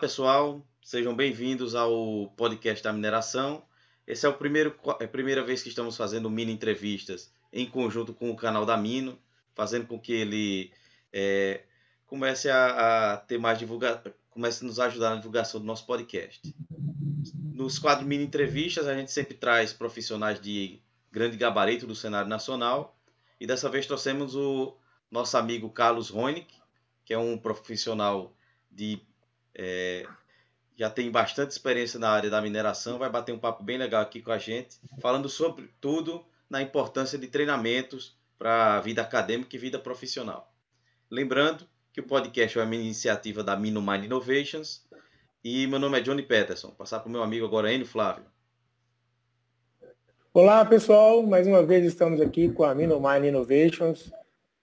pessoal, sejam bem-vindos ao podcast da mineração. Esse é o primeiro, é a primeira vez que estamos fazendo mini entrevistas em conjunto com o canal da Mino, fazendo com que ele é, comece a, a, ter mais divulgação, comece a nos ajudar na divulgação do nosso podcast. Nos quadros mini entrevistas, a gente sempre traz profissionais de grande gabarito do cenário nacional. E dessa vez trouxemos o nosso amigo Carlos Roenick, que é um profissional de. É, já tem bastante experiência na área da mineração, vai bater um papo bem legal aqui com a gente, falando sobre tudo na importância de treinamentos para a vida acadêmica e vida profissional. Lembrando que o podcast é uma iniciativa da Mino Mind Innovations e meu nome é Johnny Peterson. Passar para o meu amigo agora, Enio Flávio. Olá, pessoal. Mais uma vez estamos aqui com a Mino Mind Innovations,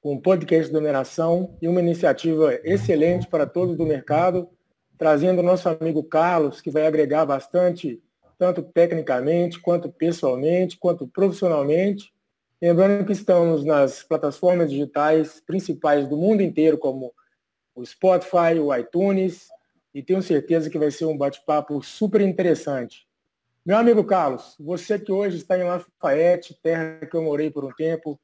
um podcast de dominação e uma iniciativa excelente para todos do mercado, trazendo o nosso amigo Carlos, que vai agregar bastante, tanto tecnicamente, quanto pessoalmente, quanto profissionalmente. Lembrando que estamos nas plataformas digitais principais do mundo inteiro, como o Spotify, o iTunes, e tenho certeza que vai ser um bate-papo super interessante. Meu amigo Carlos, você que hoje está em Lafayette, terra que eu morei por um tempo,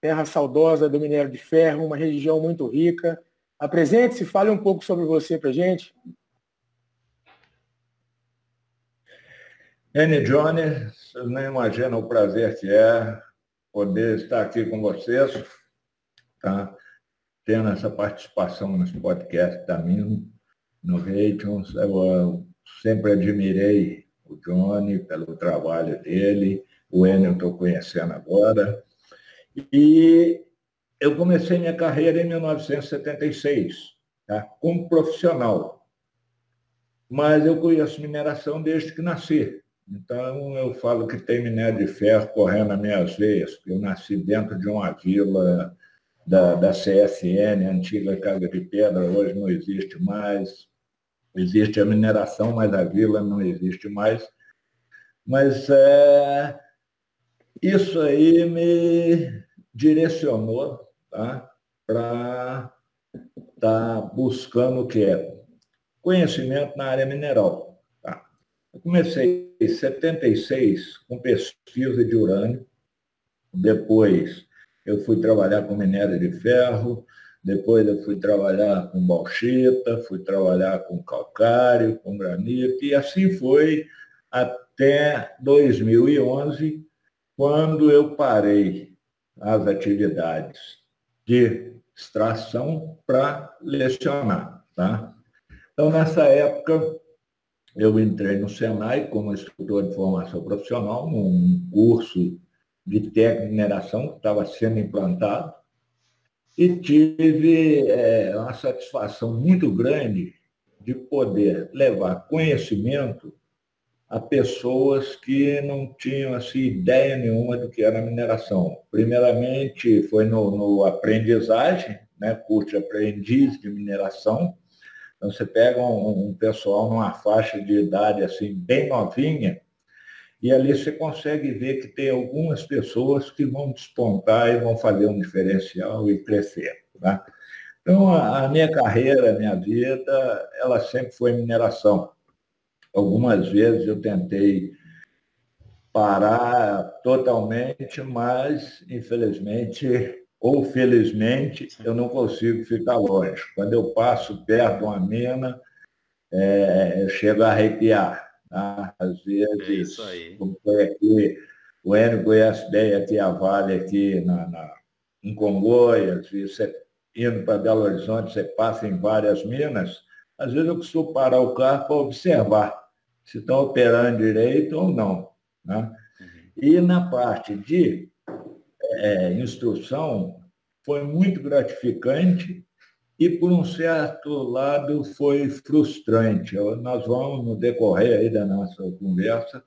terra saudosa do minério de ferro, uma região muito rica. Apresente-se, fale um pouco sobre você para gente. N. Johnny, vocês nem imaginam o prazer que é poder estar aqui com vocês, tá? tendo essa participação nesse podcast da Mino, no Ratings. Eu sempre admirei o Johnny pelo trabalho dele, o Enio estou conhecendo agora, e eu comecei minha carreira em 1976, tá? como profissional. Mas eu conheço mineração desde que nasci. Então, eu falo que tem minério de ferro correndo nas minhas veias, eu nasci dentro de uma vila da, da CSN, antiga Casa de Pedra, hoje não existe mais. Existe a mineração, mas a vila não existe mais. Mas é, isso aí me direcionou tá, para estar tá buscando o que é? Conhecimento na área mineral. Tá. Eu comecei em 76 com pesquisa de urânio, depois eu fui trabalhar com minério de ferro, depois eu fui trabalhar com bauxita, fui trabalhar com calcário, com granito, e assim foi até 2011, quando eu parei as atividades de extração para lecionar. Tá? Então, nessa época, eu entrei no Senai como instrutor de formação profissional, num curso de técnica de mineração que estava sendo implantado, e tive é, uma satisfação muito grande de poder levar conhecimento a pessoas que não tinham assim, ideia nenhuma do que era mineração. Primeiramente, foi no, no aprendizagem, né, curso de aprendiz de mineração. Então, você pega um, um, pessoal numa faixa de idade assim bem novinha, e ali você consegue ver que tem algumas pessoas que vão despontar e vão fazer um diferencial e crescer. Tá? Então, a, a minha carreira, a minha vida, ela sempre foi mineração Algumas vezes eu tentei parar totalmente, mas infelizmente ou felizmente eu não consigo ficar longe. Quando eu passo perto de uma mina, é, eu chego a arrepiar. Tá? Às vezes, é como foi aqui, o Enio conhece bem aqui a Vale, aqui na, na, em Congonhas, e você indo para Belo Horizonte, você passa em várias minas, às vezes eu costumo parar o carro para observar se estão operando direito ou não. Né? Uhum. E na parte de é, instrução, foi muito gratificante e, por um certo lado, foi frustrante. Nós vamos, no decorrer aí da nossa conversa,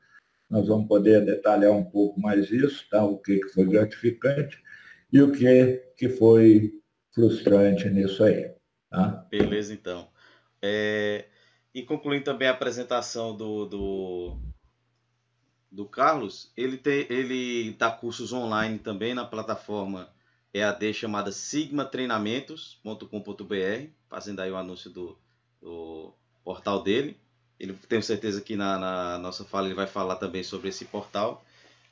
nós vamos poder detalhar um pouco mais isso, tá? o que, que foi gratificante e o que, que foi frustrante nisso aí. Tá? Beleza, então. É, e concluindo também a apresentação do, do, do Carlos, ele, tem, ele dá cursos online também na plataforma EAD chamada sigmatreinamentos.com.br, fazendo aí o anúncio do, do, portal dele. Ele tenho certeza que na, na nossa fala ele vai falar também sobre esse portal.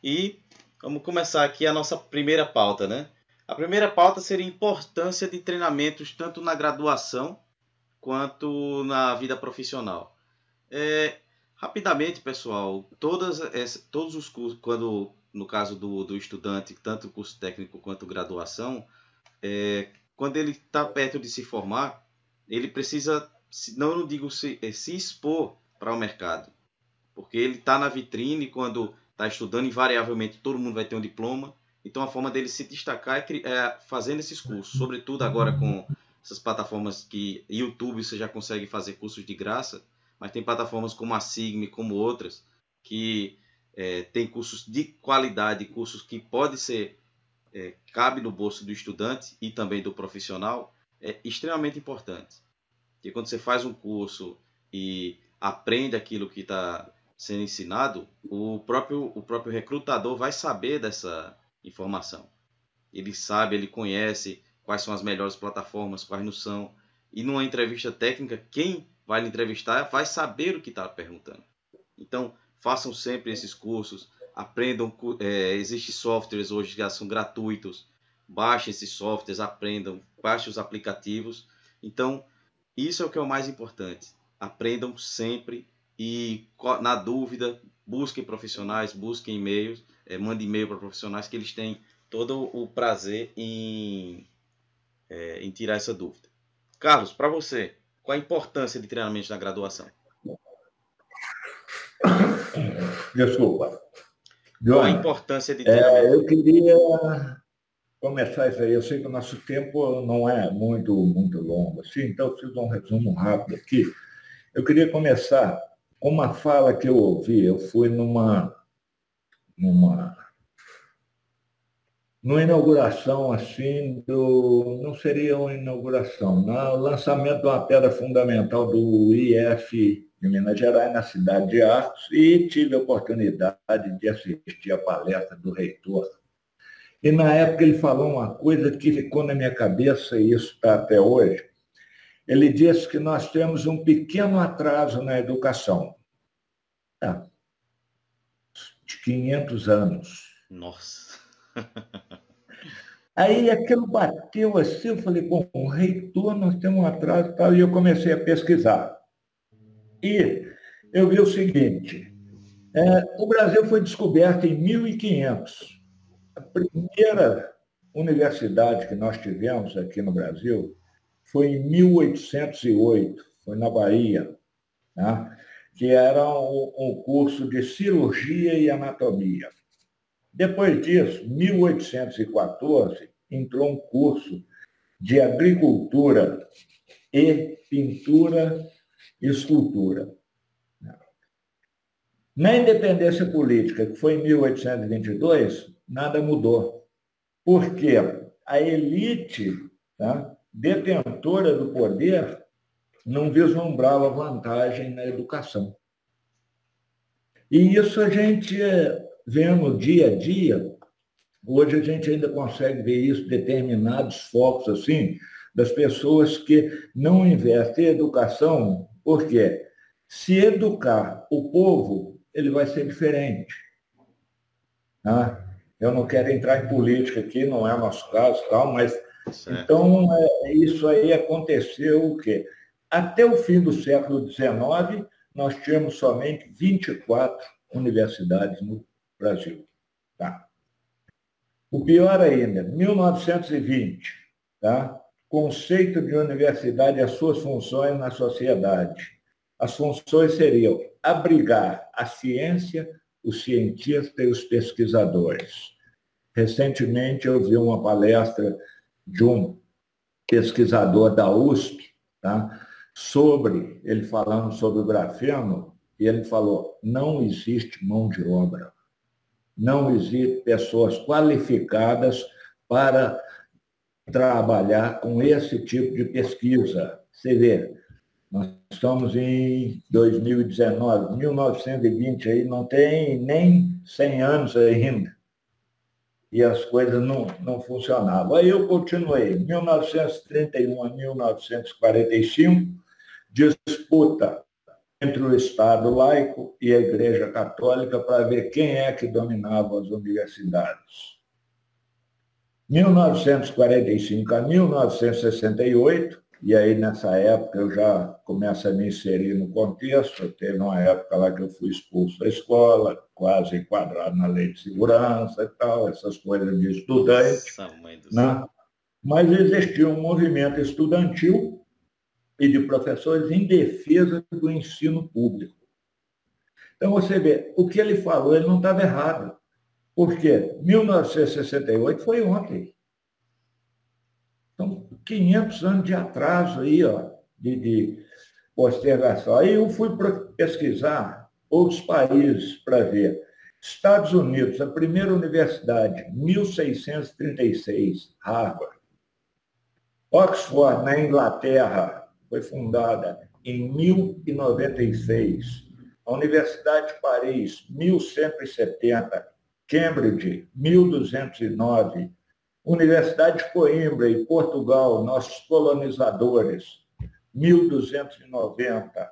E vamos começar aqui a nossa primeira pauta, né? A primeira pauta seria a importância de treinamentos tanto na graduação quanto na vida profissional. É, rapidamente, pessoal, todas todos os cursos, quando no caso do, do estudante, tanto curso técnico quanto graduação, é, quando ele está perto de se formar, ele precisa, não, não digo se, é, se expor para o mercado, porque ele está na vitrine quando está estudando, invariavelmente todo mundo vai ter um diploma, então a forma dele se destacar é, é fazendo esses cursos, sobretudo agora com essas plataformas que YouTube você já consegue fazer cursos de graça, mas tem plataformas como a Sigme, como outras, que é, tem cursos de qualidade, cursos que pode ser é, cabe no bolso do estudante e também do profissional, é extremamente importante. Porque quando você faz um curso e aprende aquilo que está sendo ensinado, o próprio, o próprio recrutador vai saber dessa informação. Ele sabe, ele conhece quais são as melhores plataformas, quais não são. E numa entrevista técnica, quem vai lhe entrevistar vai saber o que está perguntando. Então, façam sempre esses cursos, aprendam. É, Existem softwares hoje que são gratuitos. Baixem esses softwares, aprendam, baixem os aplicativos. Então, isso é o que é o mais importante. Aprendam sempre e, na dúvida, busquem profissionais, busquem e-mails, é, mandem e-mail para profissionais que eles têm todo o prazer em, é, em tirar essa dúvida. Carlos, para você, qual a importância de treinamento na graduação? Desculpa. Qual a importância de treinamento? É, eu queria começar isso aí. Eu sei que o nosso tempo não é muito, muito longo, assim, então eu fiz um resumo rápido aqui. Eu queria começar com uma fala que eu ouvi. Eu fui numa, numa numa inauguração assim do não seria uma inauguração, no lançamento de uma pedra fundamental do IF de Minas Gerais na cidade de Arcos e tive a oportunidade de assistir a palestra do reitor. E na época ele falou uma coisa que ficou na minha cabeça e isso está até hoje. Ele disse que nós temos um pequeno atraso na educação. Ah, de 500 anos. Nossa. Aí aquilo bateu assim, eu falei, bom, o reitor, nós temos um atraso e tal, e eu comecei a pesquisar. E eu vi o seguinte, é, o Brasil foi descoberto em 1500. A primeira universidade que nós tivemos aqui no Brasil foi em 1808, foi na Bahia, né? que era um, um curso de cirurgia e anatomia. Depois disso, 1814, entrou um curso de agricultura e pintura e escultura. Na independência política, que foi em 1822, nada mudou. Porque a elite tá, detentora do poder não vislumbrava vantagem na educação. E isso a gente vendo dia a dia, hoje a gente ainda consegue ver isso, determinados focos assim, das pessoas que não investem em educação, porque se educar o povo, ele vai ser diferente. Tá? Eu não quero entrar em política aqui, não é nosso caso, tal, mas certo. então é, isso aí aconteceu o quê? Até o fim do século XIX, nós tínhamos somente 24 universidades no Brasil. Tá? O pior ainda, 1920, tá? conceito de universidade e as suas funções na sociedade. As funções seriam abrigar a ciência, os cientistas e os pesquisadores. Recentemente eu vi uma palestra de um pesquisador da USP, tá? sobre, ele falando sobre o grafeno, e ele falou, não existe mão de obra não existem pessoas qualificadas para trabalhar com esse tipo de pesquisa. Você vê, nós estamos em 2019, 1920 aí, não tem nem 100 anos ainda. E as coisas não, não funcionavam. Aí eu continuei, 1931 a 1945, disputa entre o Estado laico e a Igreja Católica para ver quem é que dominava as universidades. 1945 a 1968, e aí nessa época eu já começo a me inserir no contexto, teve uma época lá que eu fui expulso da escola, quase enquadrado na lei de segurança e tal, essas coisas de estudante. Né? Mas existia um movimento estudantil e de professores em defesa do ensino público. Então, você vê, o que ele falou, ele não estava errado. Por quê? 1968 foi ontem. Então, 500 anos de atraso aí, ó, de, de postergação. Aí eu fui pesquisar outros países para ver. Estados Unidos, a primeira universidade, 1636, Harvard. Oxford, na Inglaterra, foi fundada em 1096. A Universidade de Paris, 1170. Cambridge, 1209. Universidade de Coimbra, em Portugal, nossos colonizadores, 1290.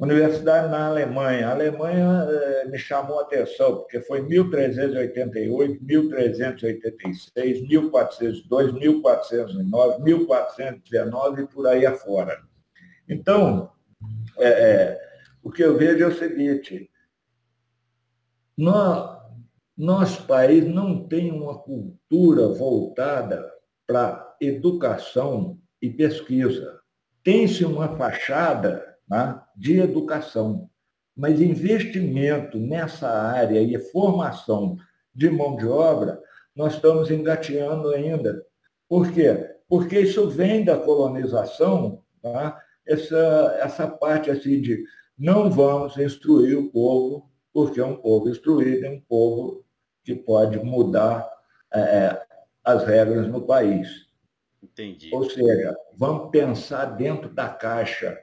Universidade na Alemanha. A Alemanha eh, me chamou a atenção, porque foi 1388, 1386, 1402, 1409, 1419 e por aí afora. Então, é, é, o que eu vejo é o seguinte: nós, nosso país não tem uma cultura voltada para educação e pesquisa. Tem-se uma fachada né, de educação, mas investimento nessa área e formação de mão de obra, nós estamos engateando ainda. Por quê? Porque isso vem da colonização, tá? essa, essa parte assim de não vamos instruir o povo, porque é um povo instruído, é um povo que pode mudar é, as regras no país. Entendi. Ou seja, vamos pensar dentro da caixa.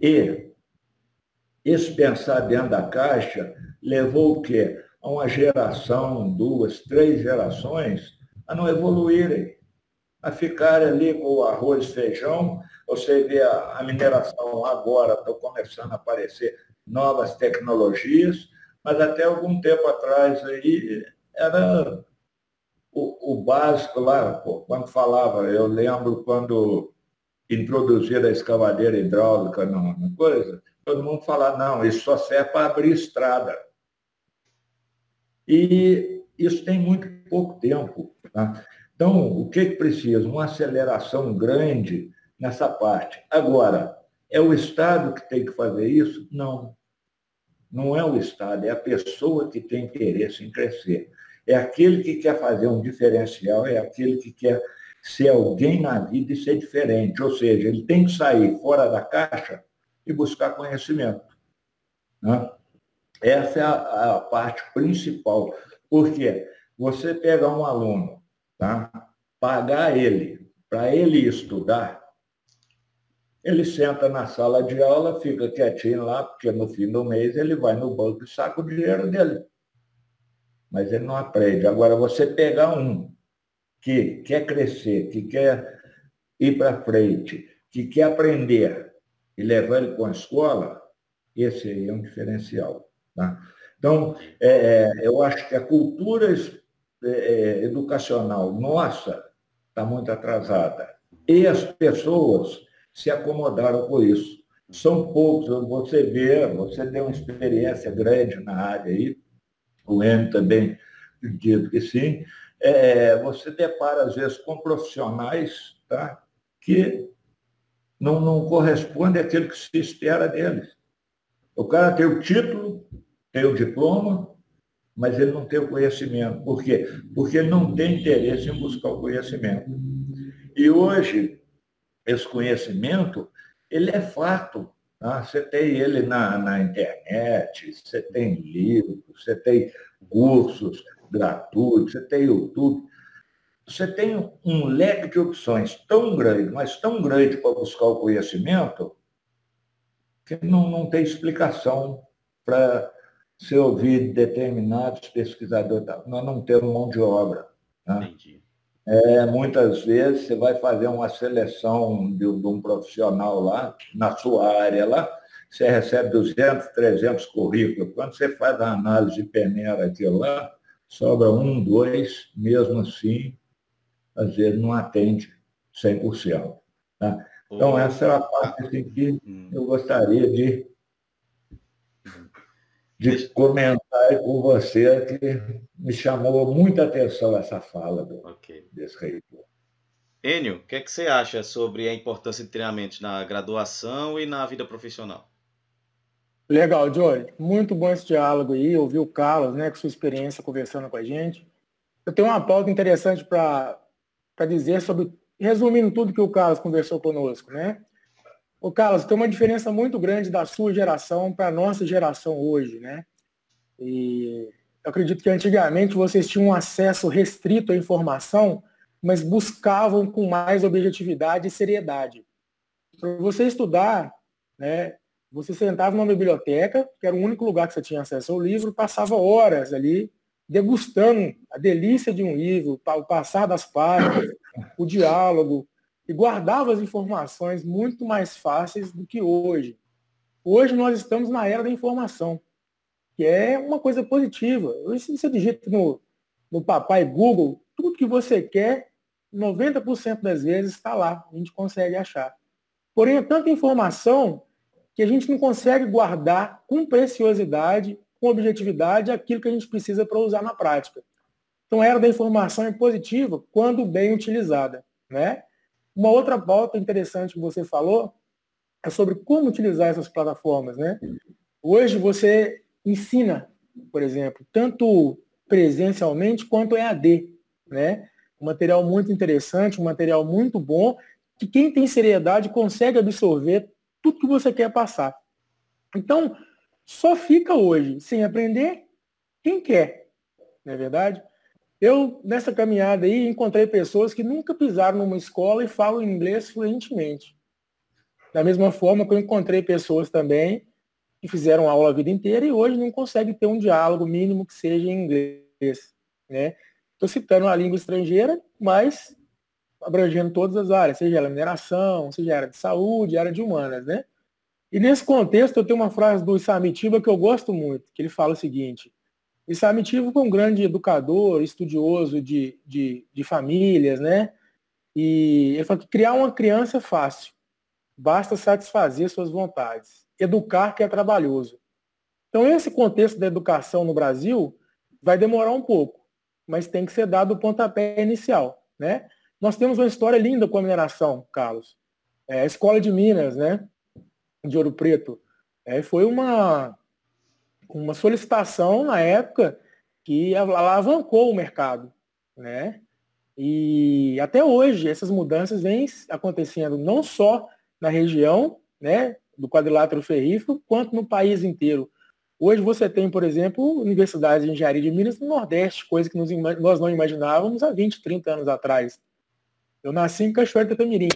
E esse pensar dentro da caixa levou o quê? A uma geração, duas, três gerações a não evoluírem, a ficar ali com o arroz e feijão. Você vê a, mineração agora, estão começando a aparecer novas tecnologias, mas até algum tempo atrás aí era o, o básico lá, quando falava, eu lembro quando introduziram a escavadeira hidráulica na coisa, todo mundo falava, não, isso só serve para abrir estrada. E isso tem muito pouco tempo. Tá? Então, o que, que precisa? Uma aceleração grande nessa parte. Agora, é o Estado que tem que fazer isso? Não. Não é o Estado, é a pessoa que tem interesse em crescer. É aquele que quer fazer um diferencial, é aquele que quer ser alguém na vida e ser diferente. Ou seja, ele tem que sair fora da caixa e buscar conhecimento. Né? Essa é a, a, parte principal. Porque você pegar um aluno, tá? pagar ele, para ele estudar, ele senta na sala de aula, fica quietinho lá, porque no fim do mês ele vai no banco e saca o dinheiro dele. Mas ele não aprende. Agora, você pegar um que quer crescer, que quer ir para frente, que quer aprender e levar ele com a escola, esse aí é um diferencial. Tá? Então, é, é eu acho que a cultura é, é, educacional nossa está muito atrasada. E as pessoas se acomodaram com isso. São poucos, você vê, você tem uma experiência grande na área aí, o M também dito que sim, é, você depara, às vezes, com profissionais tá, que não, não correspondem àquilo que se espera deles. O cara tem o título, tem o diploma, mas ele não tem o conhecimento. Por quê? Porque ele não tem interesse em buscar o conhecimento. E hoje, esse conhecimento, ele é fato. Tá? Você tem ele na, na internet, você tem livros, você tem cursos gratuitos, você tem YouTube. Você tem um leque de opções tão grande, mas tão grande para buscar o conhecimento, que não, não tem explicação para se ouvir determinados pesquisadores. Nós não temos mão de obra. Tá? Entendi. É, muitas vezes você vai fazer uma seleção de, de, um profissional lá, na sua área lá, você recebe 200, 300 currículos. Quando você faz a análise de peneira aquilo lá, sobra um, dois, mesmo assim, às vezes não atende 100%. Tá? Então, essa é a parte assim, que hum. eu gostaria de de comentar com você que me chamou muita atenção essa fala do, okay. desse reitor. Enio, o que, é que você acha sobre a importância de treinamentos na graduação e na vida profissional? Legal, Joey. Muito bom esse diálogo aí. Ouvir o Carlos, né, com sua experiência conversando com a gente. Eu tenho uma pauta interessante para dizer sobre, resumindo tudo que o Carlos conversou conosco, né? Ô, Carlos, tem uma diferença muito grande da sua geração para a nossa geração hoje, né? E eu acredito que antigamente vocês tinham um acesso restrito à informação, mas buscavam com mais objetividade e seriedade. Para você estudar, né, você sentava numa biblioteca, que era o único lugar que você tinha acesso ao livro, passava horas ali degustando a delícia de um livro, o passar das páginas, o diálogo, e guardava as informações muito mais fáceis do que hoje. Hoje nós estamos na era da informação, que é uma coisa positiva. Se você digita no, no papai Google, tudo que você quer, 90% das vezes está lá, a gente consegue achar. Porém, é tanta informação que a gente não consegue guardar com preciosidade, com objetividade, aquilo que a gente precisa para usar na prática. Então, a era da informação é positiva quando bem utilizada. Né? Uma outra pauta interessante que você falou é sobre como utilizar essas plataformas, né? Hoje você ensina, por exemplo, tanto presencialmente quanto EAD, né? Um material muito interessante, um material muito bom, que quem tem seriedade consegue absorver tudo que você quer passar. Então, só fica hoje sem aprender quem quer, não é verdade? Eu, nessa caminhada aí, encontrei pessoas que nunca pisaram numa escola e falam inglês fluentemente. Da mesma forma que eu encontrei pessoas também que fizeram aula a vida inteira e hoje não conseguem ter um diálogo mínimo que seja em inglês. Né? Estou citando a língua estrangeira, mas abrangendo todas as áreas, seja ela mineração, seja área de saúde, área de humanas. Né? E nesse contexto eu tenho uma frase do Samitiba que eu gosto muito, que ele fala o seguinte, Samitivo foi um grande educador, estudioso de, de, de famílias, né? E ele falou que criar uma criança é fácil, basta satisfazer suas vontades. Educar que é trabalhoso. Então, esse contexto da educação no Brasil vai demorar um pouco, mas tem que ser dado o pontapé inicial, né? Nós temos uma história linda com a mineração, Carlos. É, a Escola de Minas, né? De Ouro Preto. É, foi uma, uma solicitação na época que alavancou o mercado, né? E até hoje essas mudanças vêm acontecendo não só na região, né, do quadrilátero ferrífero, quanto no país inteiro. Hoje você tem, por exemplo, universidades de engenharia de Minas no Nordeste, coisa que nós não imaginávamos há 20, 30 anos atrás. Eu nasci em Cachoeira de Itamirim.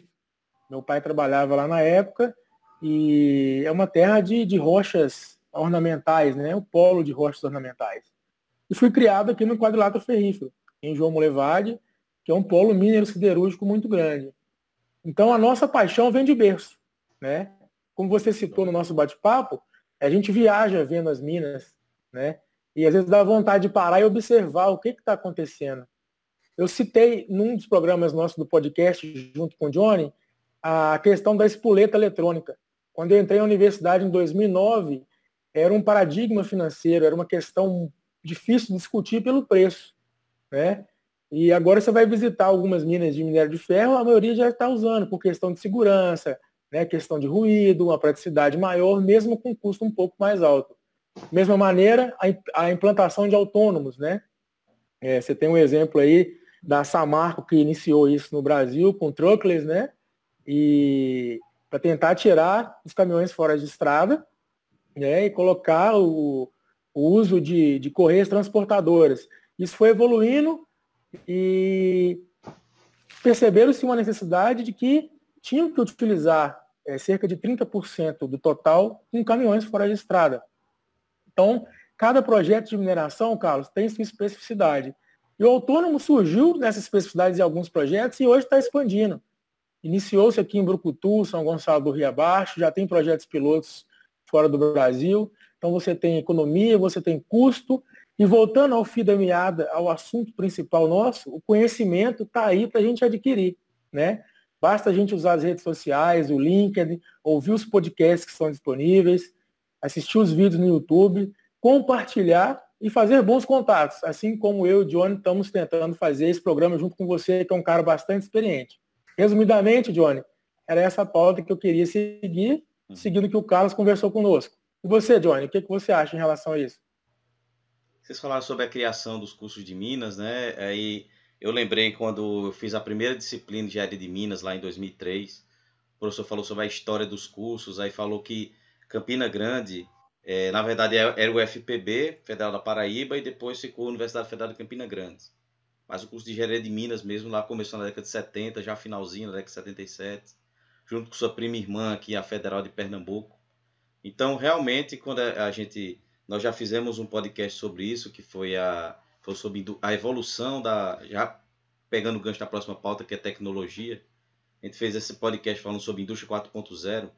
Meu pai trabalhava lá na época e é uma terra de, de rochas ornamentais, né? o polo de rochas ornamentais. E fui criado aqui no quadrilátero ferrífero, em João Molevade, que é um polo mineiro siderúrgico muito grande. Então a nossa paixão vem de berço. Né? Como você citou no nosso bate-papo, a gente viaja vendo as minas, né? E às vezes dá vontade de parar e observar o que está acontecendo. Eu citei num dos programas nossos do podcast, junto com o Johnny, a questão da espoleta eletrônica. Quando eu entrei na universidade em 2009, era um paradigma financeiro, era uma questão difícil de discutir pelo preço. Né? E agora você vai visitar algumas minas de minério de ferro, a maioria já está usando por questão de segurança, né? questão de ruído, uma praticidade maior, mesmo com custo um pouco mais alto. Mesma maneira, a, implantação de autônomos. Né? É, você tem um exemplo aí da Samarco que iniciou isso no Brasil com truckless, né? E para tentar tirar os caminhões fora de estrada né, e colocar o, o uso de, de correias transportadoras. Isso foi evoluindo e perceberam-se uma necessidade de que tinham que utilizar é, cerca de 30% do total com caminhões fora de estrada. Então, cada projeto de mineração, Carlos, tem sua especificidade. E o autônomo surgiu nessas especificidades em alguns projetos e hoje está expandindo. Iniciou-se aqui em Brucutu, São Gonçalo do Rio Abaixo, já tem projetos pilotos fora do Brasil. Então você tem economia, você tem custo. E voltando ao fio da meada, ao assunto principal nosso, o conhecimento está aí para a gente adquirir. Né? Basta a gente usar as redes sociais, o LinkedIn, ouvir os podcasts que estão disponíveis, assistir os vídeos no YouTube, compartilhar e fazer bons contatos, assim como eu e o Johnny estamos tentando fazer esse programa junto com você, que é um cara bastante experiente. Resumidamente, Johnny, era essa pauta que eu queria seguir, uhum. seguindo o que o Carlos conversou conosco. E você, Johnny, o que, que você acha em relação a isso? Vocês falaram sobre a criação dos cursos de Minas, né? Aí eu lembrei quando eu fiz a primeira disciplina de área de Minas lá em 2003. O professor falou sobre a história dos cursos, aí falou que Campina Grande, é, na verdade é, era o FPB, Federal da Paraíba, e depois ficou a Universidade Federal de Campina Grande. Mas o curso de engenharia de Minas mesmo lá começou na década de 70, já finalzinho, na década de 77, junto com sua prima irmã aqui, a Federal de Pernambuco. Então, realmente, quando a gente nós já fizemos um podcast sobre isso, que foi a foi sobre a evolução da já pegando o gancho da próxima pauta, que é tecnologia. A gente fez esse podcast falando sobre indústria 4.0,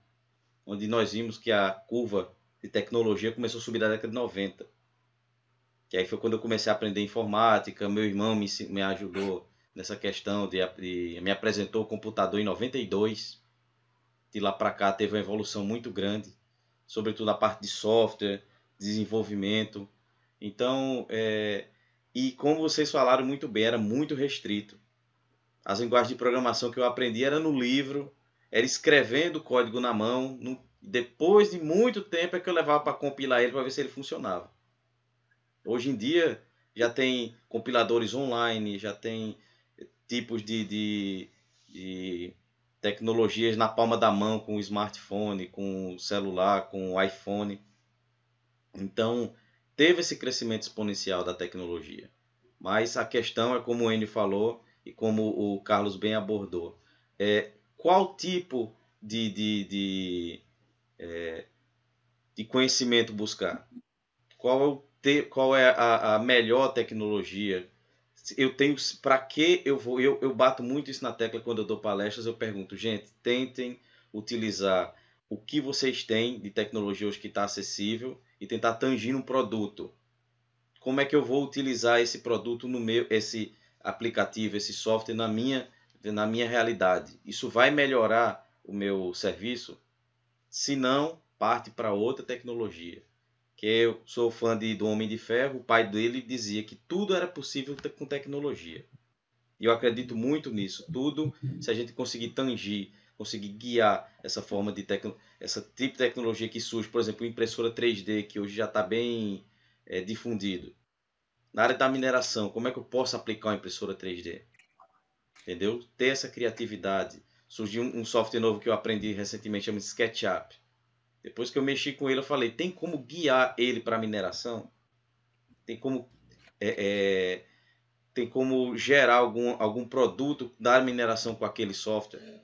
onde nós vimos que a curva de tecnologia começou a subir da década de 90. Que aí foi quando eu comecei a aprender informática, meu irmão me, me ajudou nessa questão de, de me apresentou o computador em 92. De lá para cá teve uma evolução muito grande, sobretudo a parte de software, desenvolvimento. Então, é, e como vocês falaram muito bem, era muito restrito. As linguagens de programação que eu aprendi era no livro, era escrevendo código na mão. No, depois de muito tempo é que eu levava para compilar ele para ver se ele funcionava. Hoje em dia já tem compiladores online, já tem tipos de, de, de tecnologias na palma da mão com o smartphone, com o celular, com o iPhone. Então, teve esse crescimento exponencial da tecnologia. Mas a questão é como o Enio falou e como o Carlos bem abordou. É, qual tipo de, de, de, é, de conhecimento buscar? Qual, te, qual é a, a melhor tecnologia? Eu tenho para que eu vou? Eu, eu bato muito isso na tecla quando eu dou palestras. Eu pergunto, gente, tentem utilizar o que vocês têm de tecnologia hoje que está acessível e tentar tangir um produto. Como é que eu vou utilizar esse produto no meu, esse aplicativo, esse software na minha, na minha realidade? Isso vai melhorar o meu serviço? Se não, parte para outra tecnologia. Que eu sou fã de, do Homem de Ferro, o pai dele dizia que tudo era possível com tecnologia. E eu acredito muito nisso. Tudo, se a gente conseguir tangir conseguir guiar essa forma de tecno, essa tipo de tecnologia que surge, por exemplo, impressora 3D, que hoje já está bem é, difundido. Na área da mineração, como é que eu posso aplicar uma impressora 3D? Entendeu? Ter essa criatividade. Surgiu um, software novo que eu aprendi recentemente, chama SketchUp. Depois que eu mexi com ele, eu falei, tem como guiar ele para mineração? Tem como é, é, tem como gerar algum, algum produto da mineração com aquele software?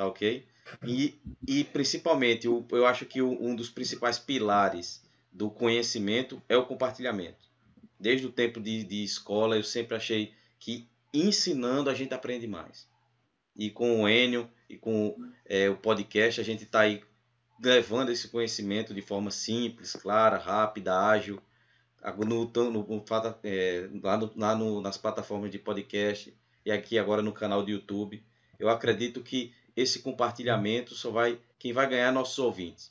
tá ok? E, e principalmente, eu, eu acho que um dos principais pilares do conhecimento é o compartilhamento. Desde o tempo de, de escola, eu sempre achei que ensinando a gente aprende mais. E com o Enio e com é, o podcast, a gente está aí levando esse conhecimento de forma simples, clara, rápida, ágil, no, no, no, é, lá, no, lá no, nas plataformas de podcast e aqui agora no canal do YouTube. Eu acredito que esse compartilhamento só vai quem vai ganhar é nossos ouvintes,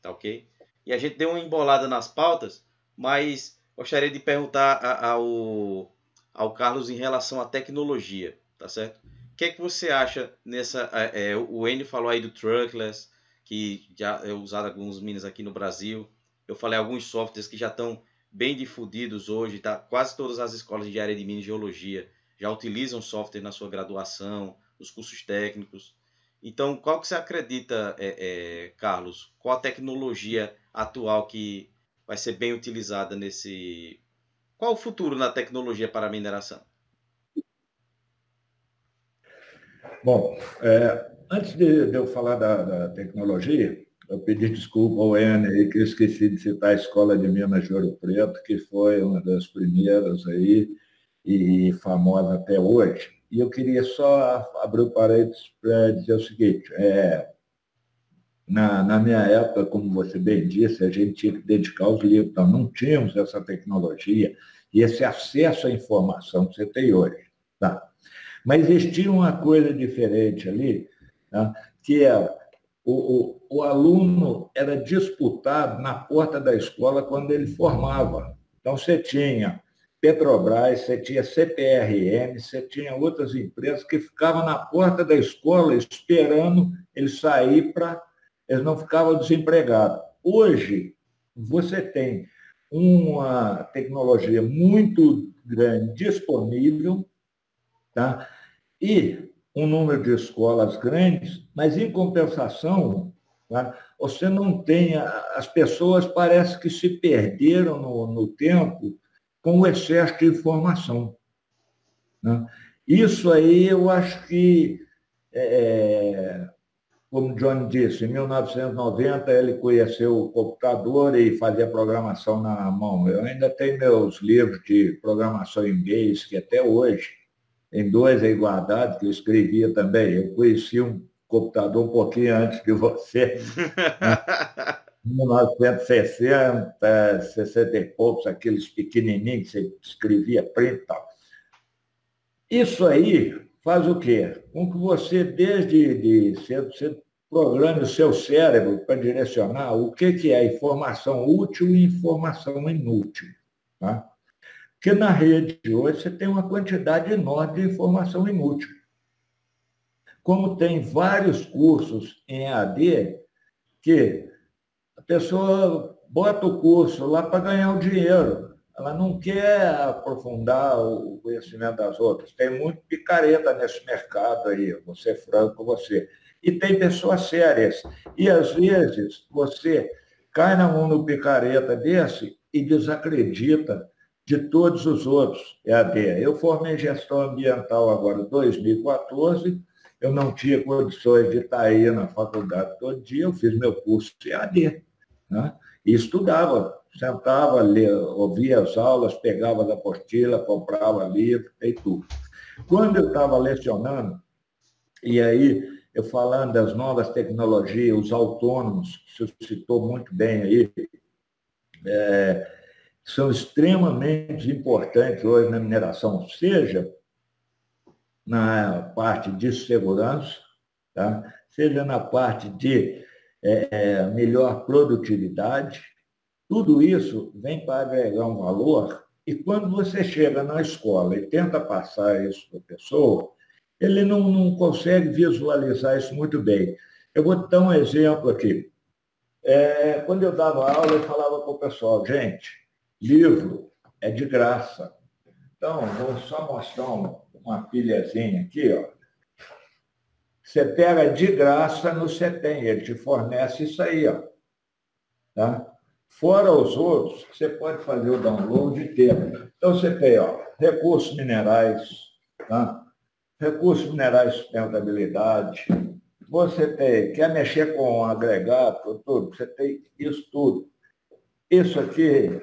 tá ok? E a gente deu uma embolada nas pautas, mas gostaria de perguntar ao, ao Carlos em relação à tecnologia, tá certo? O que é que você acha nessa? É, é o Enio falou aí do truckless, que já é usado alguns minas aqui no Brasil. Eu falei alguns softwares que já estão bem difundidos hoje, tá? Quase todas as escolas de área de minas e geologia já utilizam software na sua graduação, nos cursos técnicos. Então, qual que você acredita, é, é, Carlos? Qual a tecnologia atual que vai ser bem utilizada nesse. Qual o futuro na tecnologia para a mineração? Bom, é, antes de, de, eu falar da, da, tecnologia, eu pedi desculpa ao N aí, que eu esqueci de citar a Escola de Minas de Ouro Preto, que foi uma das primeiras aí, e famosa até hoje. E eu queria só abrir o parênteses para dizer o seguinte, é, na, na, minha época, como você bem disse, a gente tinha que dedicar os livros, então não tínhamos essa tecnologia e esse acesso à informação que você tem hoje. Tá? Mas existia uma coisa diferente ali, tá? que é o, o, o aluno era disputado na porta da escola quando ele formava. Então, você tinha Petrobras, você tinha CPRM, você tinha outras empresas que ficavam na porta da escola esperando ele sair para. Eles não ficavam desempregados. Hoje, você tem uma tecnologia muito grande disponível, tá? e um número de escolas grandes, mas, em compensação, tá? você não tem. As pessoas parece que se perderam no, no tempo com o excesso de informação. Né? Isso aí eu acho que, é, como John disse, em 1990 ele conheceu o computador e fazia programação na mão. Eu ainda tenho meus livros de programação em inglês, que até hoje, em dois aí guardados, que eu escrevia também. Eu conheci um computador um pouquinho antes de você. Né? 1960, 60 e poucos, aqueles pequenininhos que você escrevia print e tal. Isso aí faz o quê? Com que você, desde de cedo, você programe o seu cérebro para direcionar o que, que é informação útil e informação inútil. Tá? Porque na rede de hoje você tem uma quantidade enorme de informação inútil. Como tem vários cursos em AD que pessoa bota o curso lá para ganhar o dinheiro. Ela não quer aprofundar o conhecimento das outras. Tem muito picareta nesse mercado aí, vou ser franco com você. E tem pessoas sérias. E às vezes você cai na mão do picareta desse e desacredita de todos os outros EAD. Eu formei gestão ambiental agora em 2014, eu não tinha condições de estar aí na faculdade todo dia, eu fiz meu curso EAD. Né? E estudava, sentava, lia, ouvia as aulas, pegava da apostila, comprava livro e tudo. Quando eu estava lecionando, e aí eu falando das novas tecnologias, os autônomos, que você citou muito bem aí, é, são extremamente importantes hoje na mineração, seja na parte de segurança, tá? seja na parte de é, é, melhor produtividade. Tudo isso vem para agregar um valor e quando você chega na escola e tenta passar isso para a pessoa, ele não, não consegue visualizar isso muito bem. Eu vou dar um exemplo aqui. É, quando eu dava aula, eu falava para o pessoal, gente, livro é de graça. Então, vou só mostrar uma, uma pilhazinha aqui, ó. Você pega de graça no CETEM, ele te fornece isso aí. Ó. Tá? Fora os outros, você pode fazer o download e ter. Então, você tem ó, recursos minerais, tá? recursos minerais de sustentabilidade, você tem, quer mexer com agregado, tudo, você tem isso tudo. Isso aqui,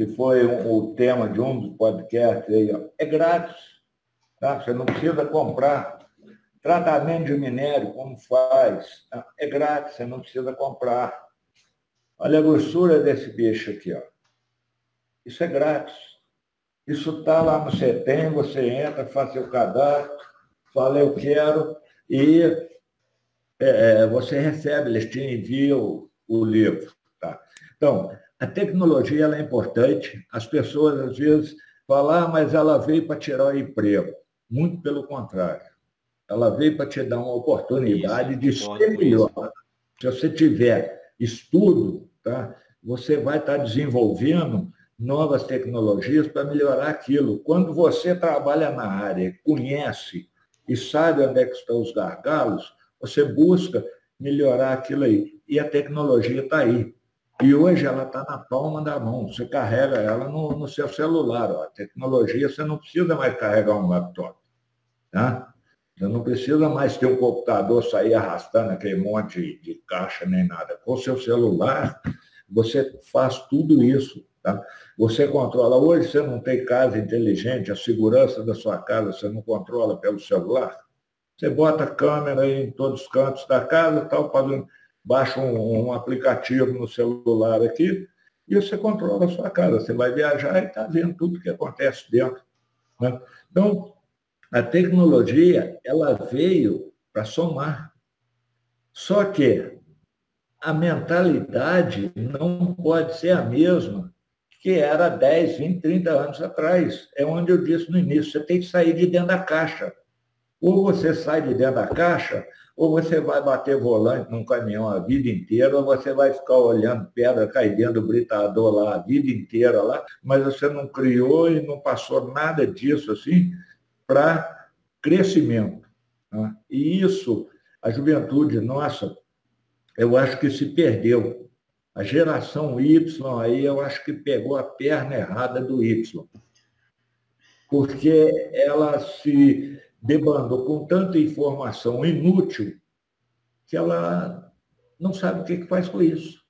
que foi um, o tema de um dos podcasts aí, ó, é grátis. Tá? Você não precisa comprar Tratamento de minério, como faz? É grátis, você não precisa comprar. Olha a grossura desse bicho aqui, ó. Isso é grátis. Isso está lá no CETEM, você entra, faz seu cadastro, fala eu quero, e é, é você recebe, eles te enviam o, livro. Tá? Então, a tecnologia ela é importante, as pessoas às vezes falam, ah, mas ela veio para tirar o emprego. Muito pelo contrário. Ela veio para te dar uma oportunidade isso, de ser melhor. Se você tiver estudo, tá? você vai estar desenvolvendo novas tecnologias para melhorar aquilo. Quando você trabalha na área, conhece e sabe onde é que estão os gargalos, você busca melhorar aquilo aí. E a tecnologia está aí. E hoje ela está na palma da mão. Você carrega ela no, no seu celular. Ó. A tecnologia, você não precisa mais carregar um laptop. Tá? Você não precisa mais ter um computador sair arrastando aquele monte de caixa nem nada. Com o seu celular, você faz tudo isso Tá? Você controla, hoje você não tem casa inteligente, a segurança da sua casa você não controla pelo celular. Você bota câmera em todos os cantos da casa, tal, baixa um, um aplicativo no celular aqui, e você controla a sua casa. Você vai viajar e está vendo tudo que acontece dentro. Né? Então, a tecnologia, ela veio para somar. Só que a mentalidade não pode ser a mesma que era 10, 20, 30 anos atrás. É onde eu disse no início, você tem que sair de dentro da caixa. Ou você sai de dentro da caixa, ou você vai bater volante num caminhão a vida inteira, ou você vai ficar olhando pedra cair dentro do britador lá a vida inteira lá, mas você não criou e não passou nada disso assim para crescimento. Né? E isso, a juventude nossa, eu acho que se perdeu. A geração Y aí, eu acho que pegou a perna errada do Y. Porque ela se debandou com tanta informação inútil que ela não sabe o que faz com isso.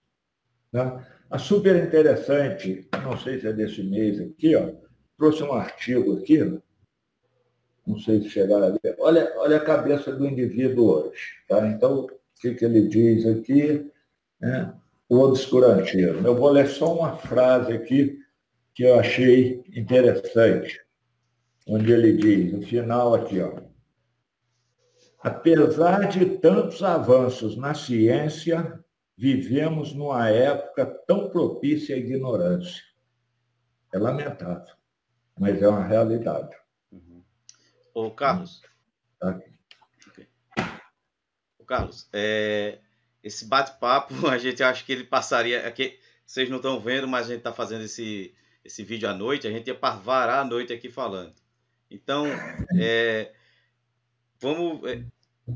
Né? A super interessante, não sei se é desse mês aqui, ó, trouxe um artigo aqui, não sei se chegaram a ver. Olha, olha a cabeça do indivíduo hoje. Tá? Então, o que, que ele diz aqui? Né? o obscurantismo. Eu vou ler só uma frase aqui que eu achei interessante, onde ele diz, no final aqui, ó, apesar de tantos avanços na ciência, vivemos numa época tão propícia à ignorância. É lamentável, mas é uma realidade. Uhum. Ô, Carlos. Tá. Okay. Ô, Carlos, é, esse bate-papo, a gente acha que ele passaria. Aqui, vocês não estão vendo, mas a gente está fazendo esse, esse vídeo à noite. A gente ia varar a noite aqui falando. Então, é, vamos. É,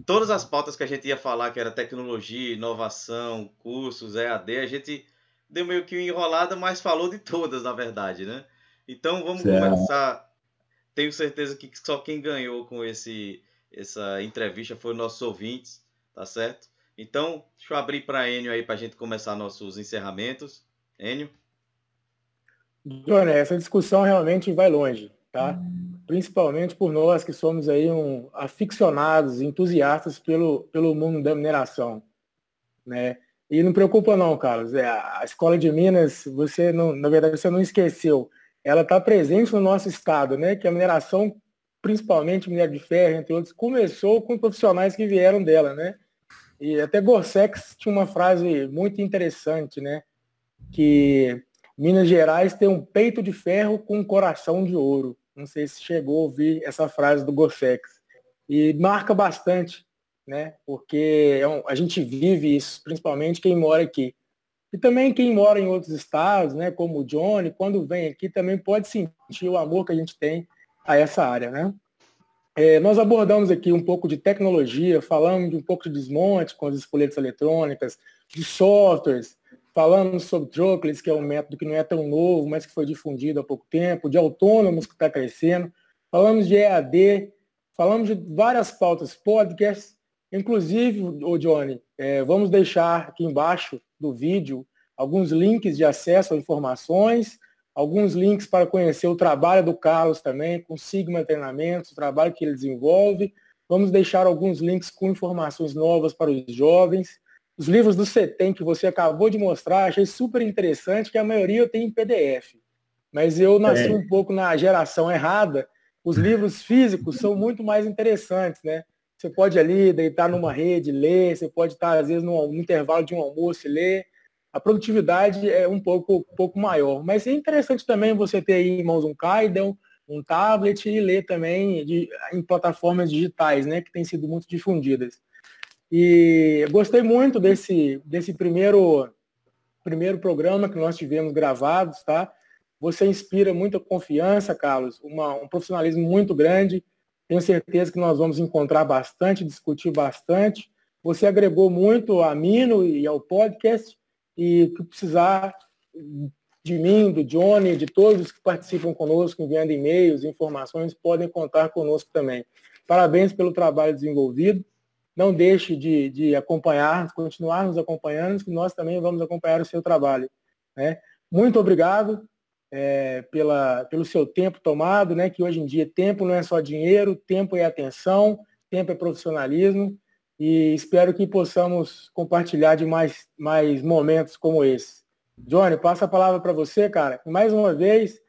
todas as pautas que a gente ia falar, que era tecnologia, inovação, cursos, EAD, a gente deu meio que uma enrolada, mas falou de todas, na verdade, né? Então, vamos certo. começar. Tenho certeza que só quem ganhou com esse, essa entrevista foi os nossos ouvintes, tá certo? Então, deixa eu abrir para Enio aí para a gente começar nossos encerramentos. Enio? Johnny, essa discussão realmente vai longe, tá? Principalmente por nós que somos aí um, aficionados, entusiastas pelo, pelo mundo da mineração, né? E não preocupa não, Carlos. É, a Escola de Minas, você não, na verdade, você não esqueceu. Ela está presente no nosso estado, né? Que a mineração, principalmente minério de ferro, entre outros, começou com profissionais que vieram dela, né? E até Gorsex tinha uma frase muito interessante, né? Que Minas Gerais tem um peito de ferro com um coração de ouro. Não sei se chegou a ouvir essa frase do Gorsex. E marca bastante, né? Porque é um, a gente vive isso, principalmente quem mora aqui. E também quem mora em outros estados, né? Como o Johnny, quando vem aqui também pode sentir o amor que a gente tem a essa área, né? É, nós abordamos aqui um pouco de tecnologia, falamos de um pouco de desmonte com as espoletas eletrônicas, de softwares, falamos sobre Trockless, que é um método que não é tão novo, mas que foi difundido há pouco tempo, de autônomos que está crescendo, falamos de EAD, falamos de várias pautas, podcasts, inclusive, o Johnny, é, vamos deixar aqui embaixo do vídeo alguns links de acesso a informações, alguns links para conhecer o trabalho do Carlos também, com Sigma Treinamentos, o trabalho que ele desenvolve. Vamos deixar alguns links com informações novas para os jovens. Os livros do CETEM que você acabou de mostrar, achei super interessante, que a maioria eu tenho em PDF. Mas eu nasci é. um pouco na geração errada. Os livros físicos são muito mais interessantes, né? Você pode ali deitar numa rede, ler, você pode estar, às vezes, no intervalo de um almoço e ler a produtividade é um pouco, um pouco maior. Mas é interessante também você ter em mãos um Kaidan, um tablet e ler também de, em plataformas digitais, né, que têm sido muito difundidas. E gostei muito desse, desse primeiro, primeiro programa que nós tivemos gravados, tá? Você inspira muita confiança, Carlos, uma, um profissionalismo muito grande. Tenho certeza que nós vamos encontrar bastante, discutir bastante. Você agregou muito a Mino e ao podcast e que precisar de mim, do Johnny, de todos que participam conosco, enviando e-mails, informações, podem contar conosco também. Parabéns pelo trabalho desenvolvido. Não deixe de, de acompanhar, continuar nos acompanhando, que nós também vamos acompanhar o seu trabalho. Né? muito obrigado é, pela, pelo seu tempo tomado, né? Que hoje em dia tempo não é só dinheiro, tempo é atenção, tempo é profissionalismo e espero que possamos compartilhar de mais, mais momentos como esse. Johnny, passa a palavra para você, cara. Mais uma vez,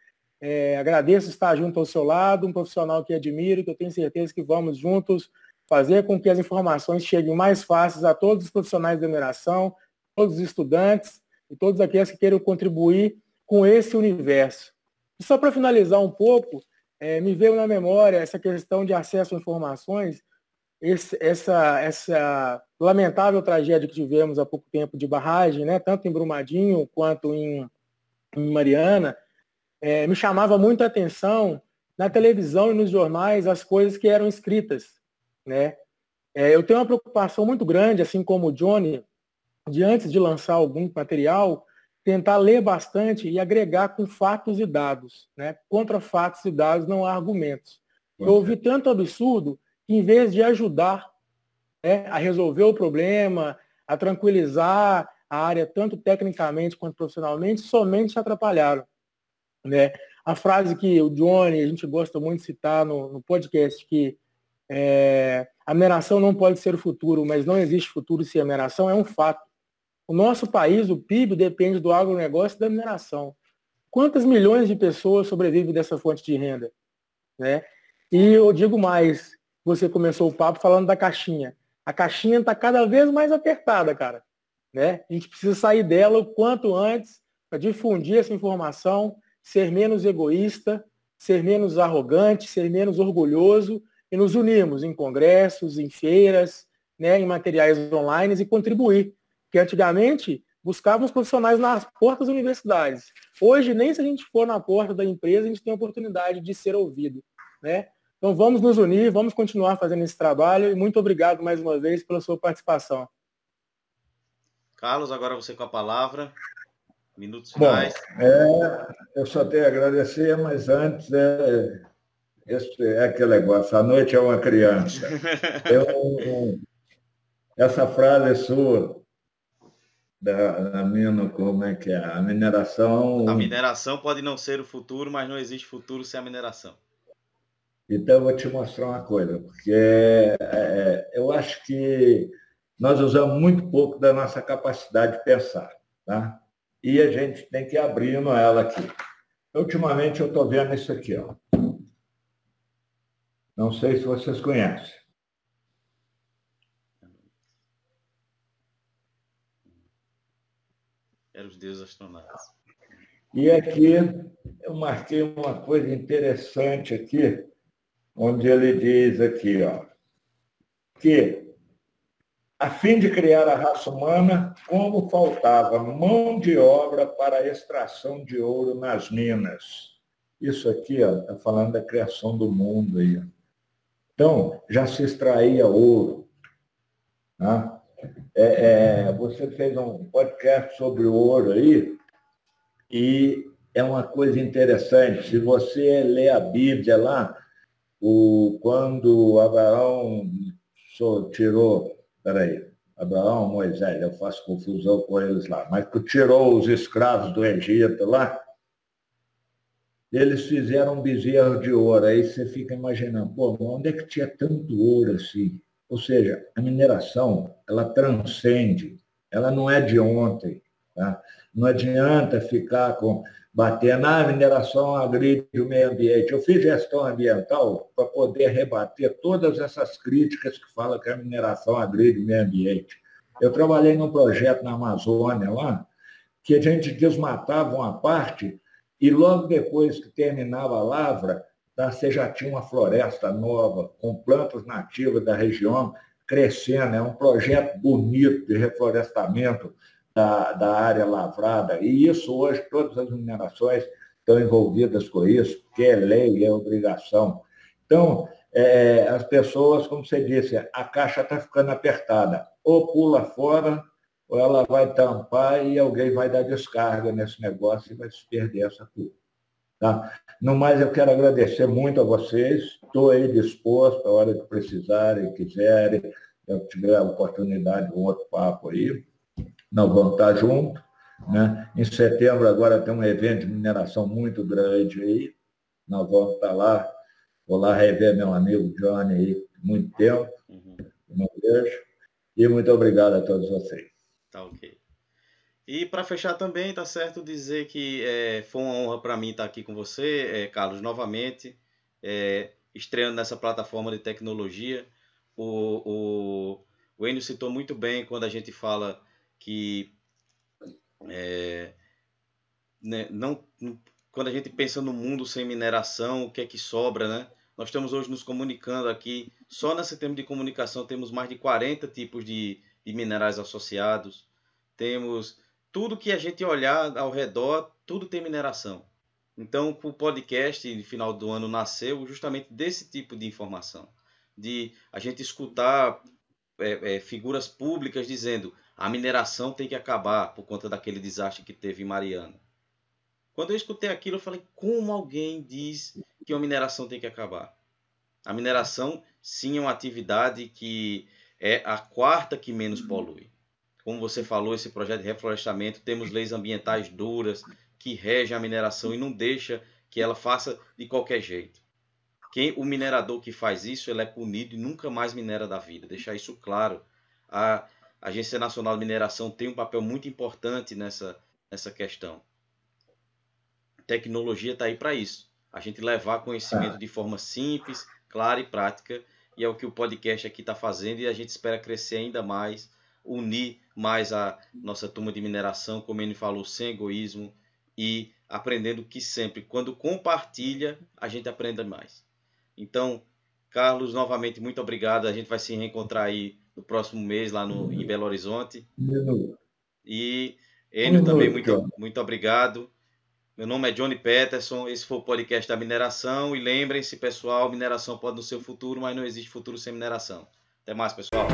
é, agradeço estar junto ao seu lado, um profissional que admiro, que eu tenho certeza que vamos juntos fazer com que as informações cheguem mais fáceis a todos os profissionais da mineração, todos os estudantes e todos aqueles que queiram contribuir com esse universo. E só para finalizar um pouco, é, me veio na memória essa questão de acesso a informações, esse, essa, essa lamentável tragédia que tivemos há pouco tempo de barragem, né, tanto em Brumadinho quanto em, em Mariana, é, me chamava muito a atenção na televisão e nos jornais as coisas que eram escritas. Né? É, eu tenho uma preocupação muito grande, assim como o Johnny, de antes de lançar algum material, tentar ler bastante e agregar com fatos e dados. Né? Contra fatos e dados não há argumentos. Eu ouvi tanto absurdo que, em vez de ajudar né, a resolver o problema, a tranquilizar a área, tanto tecnicamente quanto profissionalmente, somente se atrapalharam. Né? A frase que o Johnny, a gente gosta muito de citar no, no podcast, que é, a mineração não pode ser o futuro, mas não existe futuro sem a mineração, é um fato. O nosso país, o PIB, depende do agronegócio e da mineração. Quantas milhões de pessoas sobrevivem dessa fonte de renda? Né? E eu digo mais, você começou o papo falando da caixinha. A caixinha está cada vez mais apertada, cara. Né? A gente precisa sair dela o quanto antes para difundir essa informação, ser menos egoísta, ser menos arrogante, ser menos orgulhoso e nos unirmos em congressos, em feiras, né, em materiais online e contribuir que antigamente buscávamos profissionais nas portas das universidades. Hoje, nem se a gente for na porta da empresa, a gente tem a oportunidade de ser ouvido. Né? Então vamos nos unir, vamos continuar fazendo esse trabalho e muito obrigado mais uma vez pela sua participação. Carlos, agora você com a palavra. Minutos finais. Bom, é, eu só tenho a agradecer, mas antes é, é aquele negócio, a noite é uma criança. Eu, essa frase é sua, da, da mina, como é que é? A mineração. A mineração pode não ser o futuro, mas não existe futuro sem a mineração. Então eu vou te mostrar uma coisa, porque é, é, eu acho que nós usamos muito pouco da nossa capacidade de pensar, tá? E a gente tem que ir abrindo ela aqui. Ultimamente eu estou vendo isso aqui, ó. Não sei se vocês conhecem. Eram os deuses astronautas. E aqui eu marquei uma coisa interessante aqui, onde ele diz aqui, ó, que a fim de criar a raça humana, como faltava mão de obra para a extração de ouro nas minas. Isso aqui está falando da criação do mundo aí. Então, já se extraía ouro. Tá? É, é, você fez um podcast sobre o ouro aí, e é uma coisa interessante. Se você ler a Bíblia lá, o, quando Abraão tirou, peraí, Abraão, Moisés, eu faço confusão com eles lá, mas que tirou os escravos do Egito lá, eles fizeram um bezerro de ouro. Aí você fica imaginando, pô, onde é que tinha tanto ouro assim? Ou seja, a mineração, ela transcende, ela não é de ontem. Tá? Não adianta ficar com bater na ah, mineração agride o meio ambiente. Eu fiz gestão ambiental para poder rebater todas essas críticas que falam que a mineração agride o meio ambiente. Eu trabalhei num projeto na Amazônia lá, que a gente desmatava uma parte e logo depois que terminava a lavra, tá? você já tinha uma floresta nova, com plantas nativas da região crescendo. É um projeto bonito de reflorestamento da, da área lavrada. E isso hoje, todas as minerações estão envolvidas com isso, porque é lei, é obrigação. Então, é, as pessoas, como você disse, a caixa está ficando apertada. Ou pula fora, ou ela vai tampar e alguém vai dar descarga nesse negócio e vai se perder essa curva. Tá? No mais, eu quero agradecer muito a vocês. Estou aí disposto, a hora que precisarem, quiserem, eu tiver a oportunidade de um outro papo aí, nós vamos estar juntos. Né? Em setembro, agora tem um evento de mineração muito grande aí. Nós vamos estar lá. Vou lá rever meu amigo Johnny aí, muito tempo. Uhum. Não vejo. E muito obrigado a todos vocês. Tá ok. E para fechar também, tá certo dizer que é, foi uma honra para mim estar aqui com você, é, Carlos, novamente, é, estreando nessa plataforma de tecnologia. O, o, o Enio citou muito bem quando a gente fala que é, né, não, quando a gente pensa no mundo sem mineração, o que é que sobra, né? Nós estamos hoje nos comunicando aqui, só nesse tema de comunicação temos mais de 40 tipos de, de minerais associados. Temos tudo que a gente olhar ao redor, tudo tem mineração. Então, o podcast, no final do ano, nasceu justamente desse tipo de informação. De a gente escutar é, é, figuras públicas dizendo a mineração tem que acabar por conta daquele desastre que teve em Mariana. Quando eu escutei aquilo, eu falei: como alguém diz que a mineração tem que acabar? A mineração, sim, é uma atividade que é a quarta que menos polui. Como você falou, esse projeto de reflorestamento, temos leis ambientais duras que regem a mineração e não deixa que ela faça de qualquer jeito. Quem o minerador que faz isso, ele é punido e nunca mais minera da vida. Deixar isso claro. A Agência Nacional de Mineração tem um papel muito importante nessa, nessa questão. Tecnologia está aí para isso. A gente levar conhecimento de forma simples, clara e prática. E é o que o podcast aqui está fazendo e a gente espera crescer ainda mais, unir mais a nossa turma de mineração, como ele falou, sem egoísmo e aprendendo que sempre, quando compartilha, a gente aprende mais. Então, Carlos, novamente, muito obrigado. A gente vai se reencontrar aí no próximo mês lá no, em Belo Horizonte. E Enio também, muito, muito obrigado. Meu nome é Johnny Peterson, esse foi o podcast da mineração. E lembrem-se, pessoal, mineração pode não ser o futuro, mas não existe futuro sem mineração. Até mais, pessoal.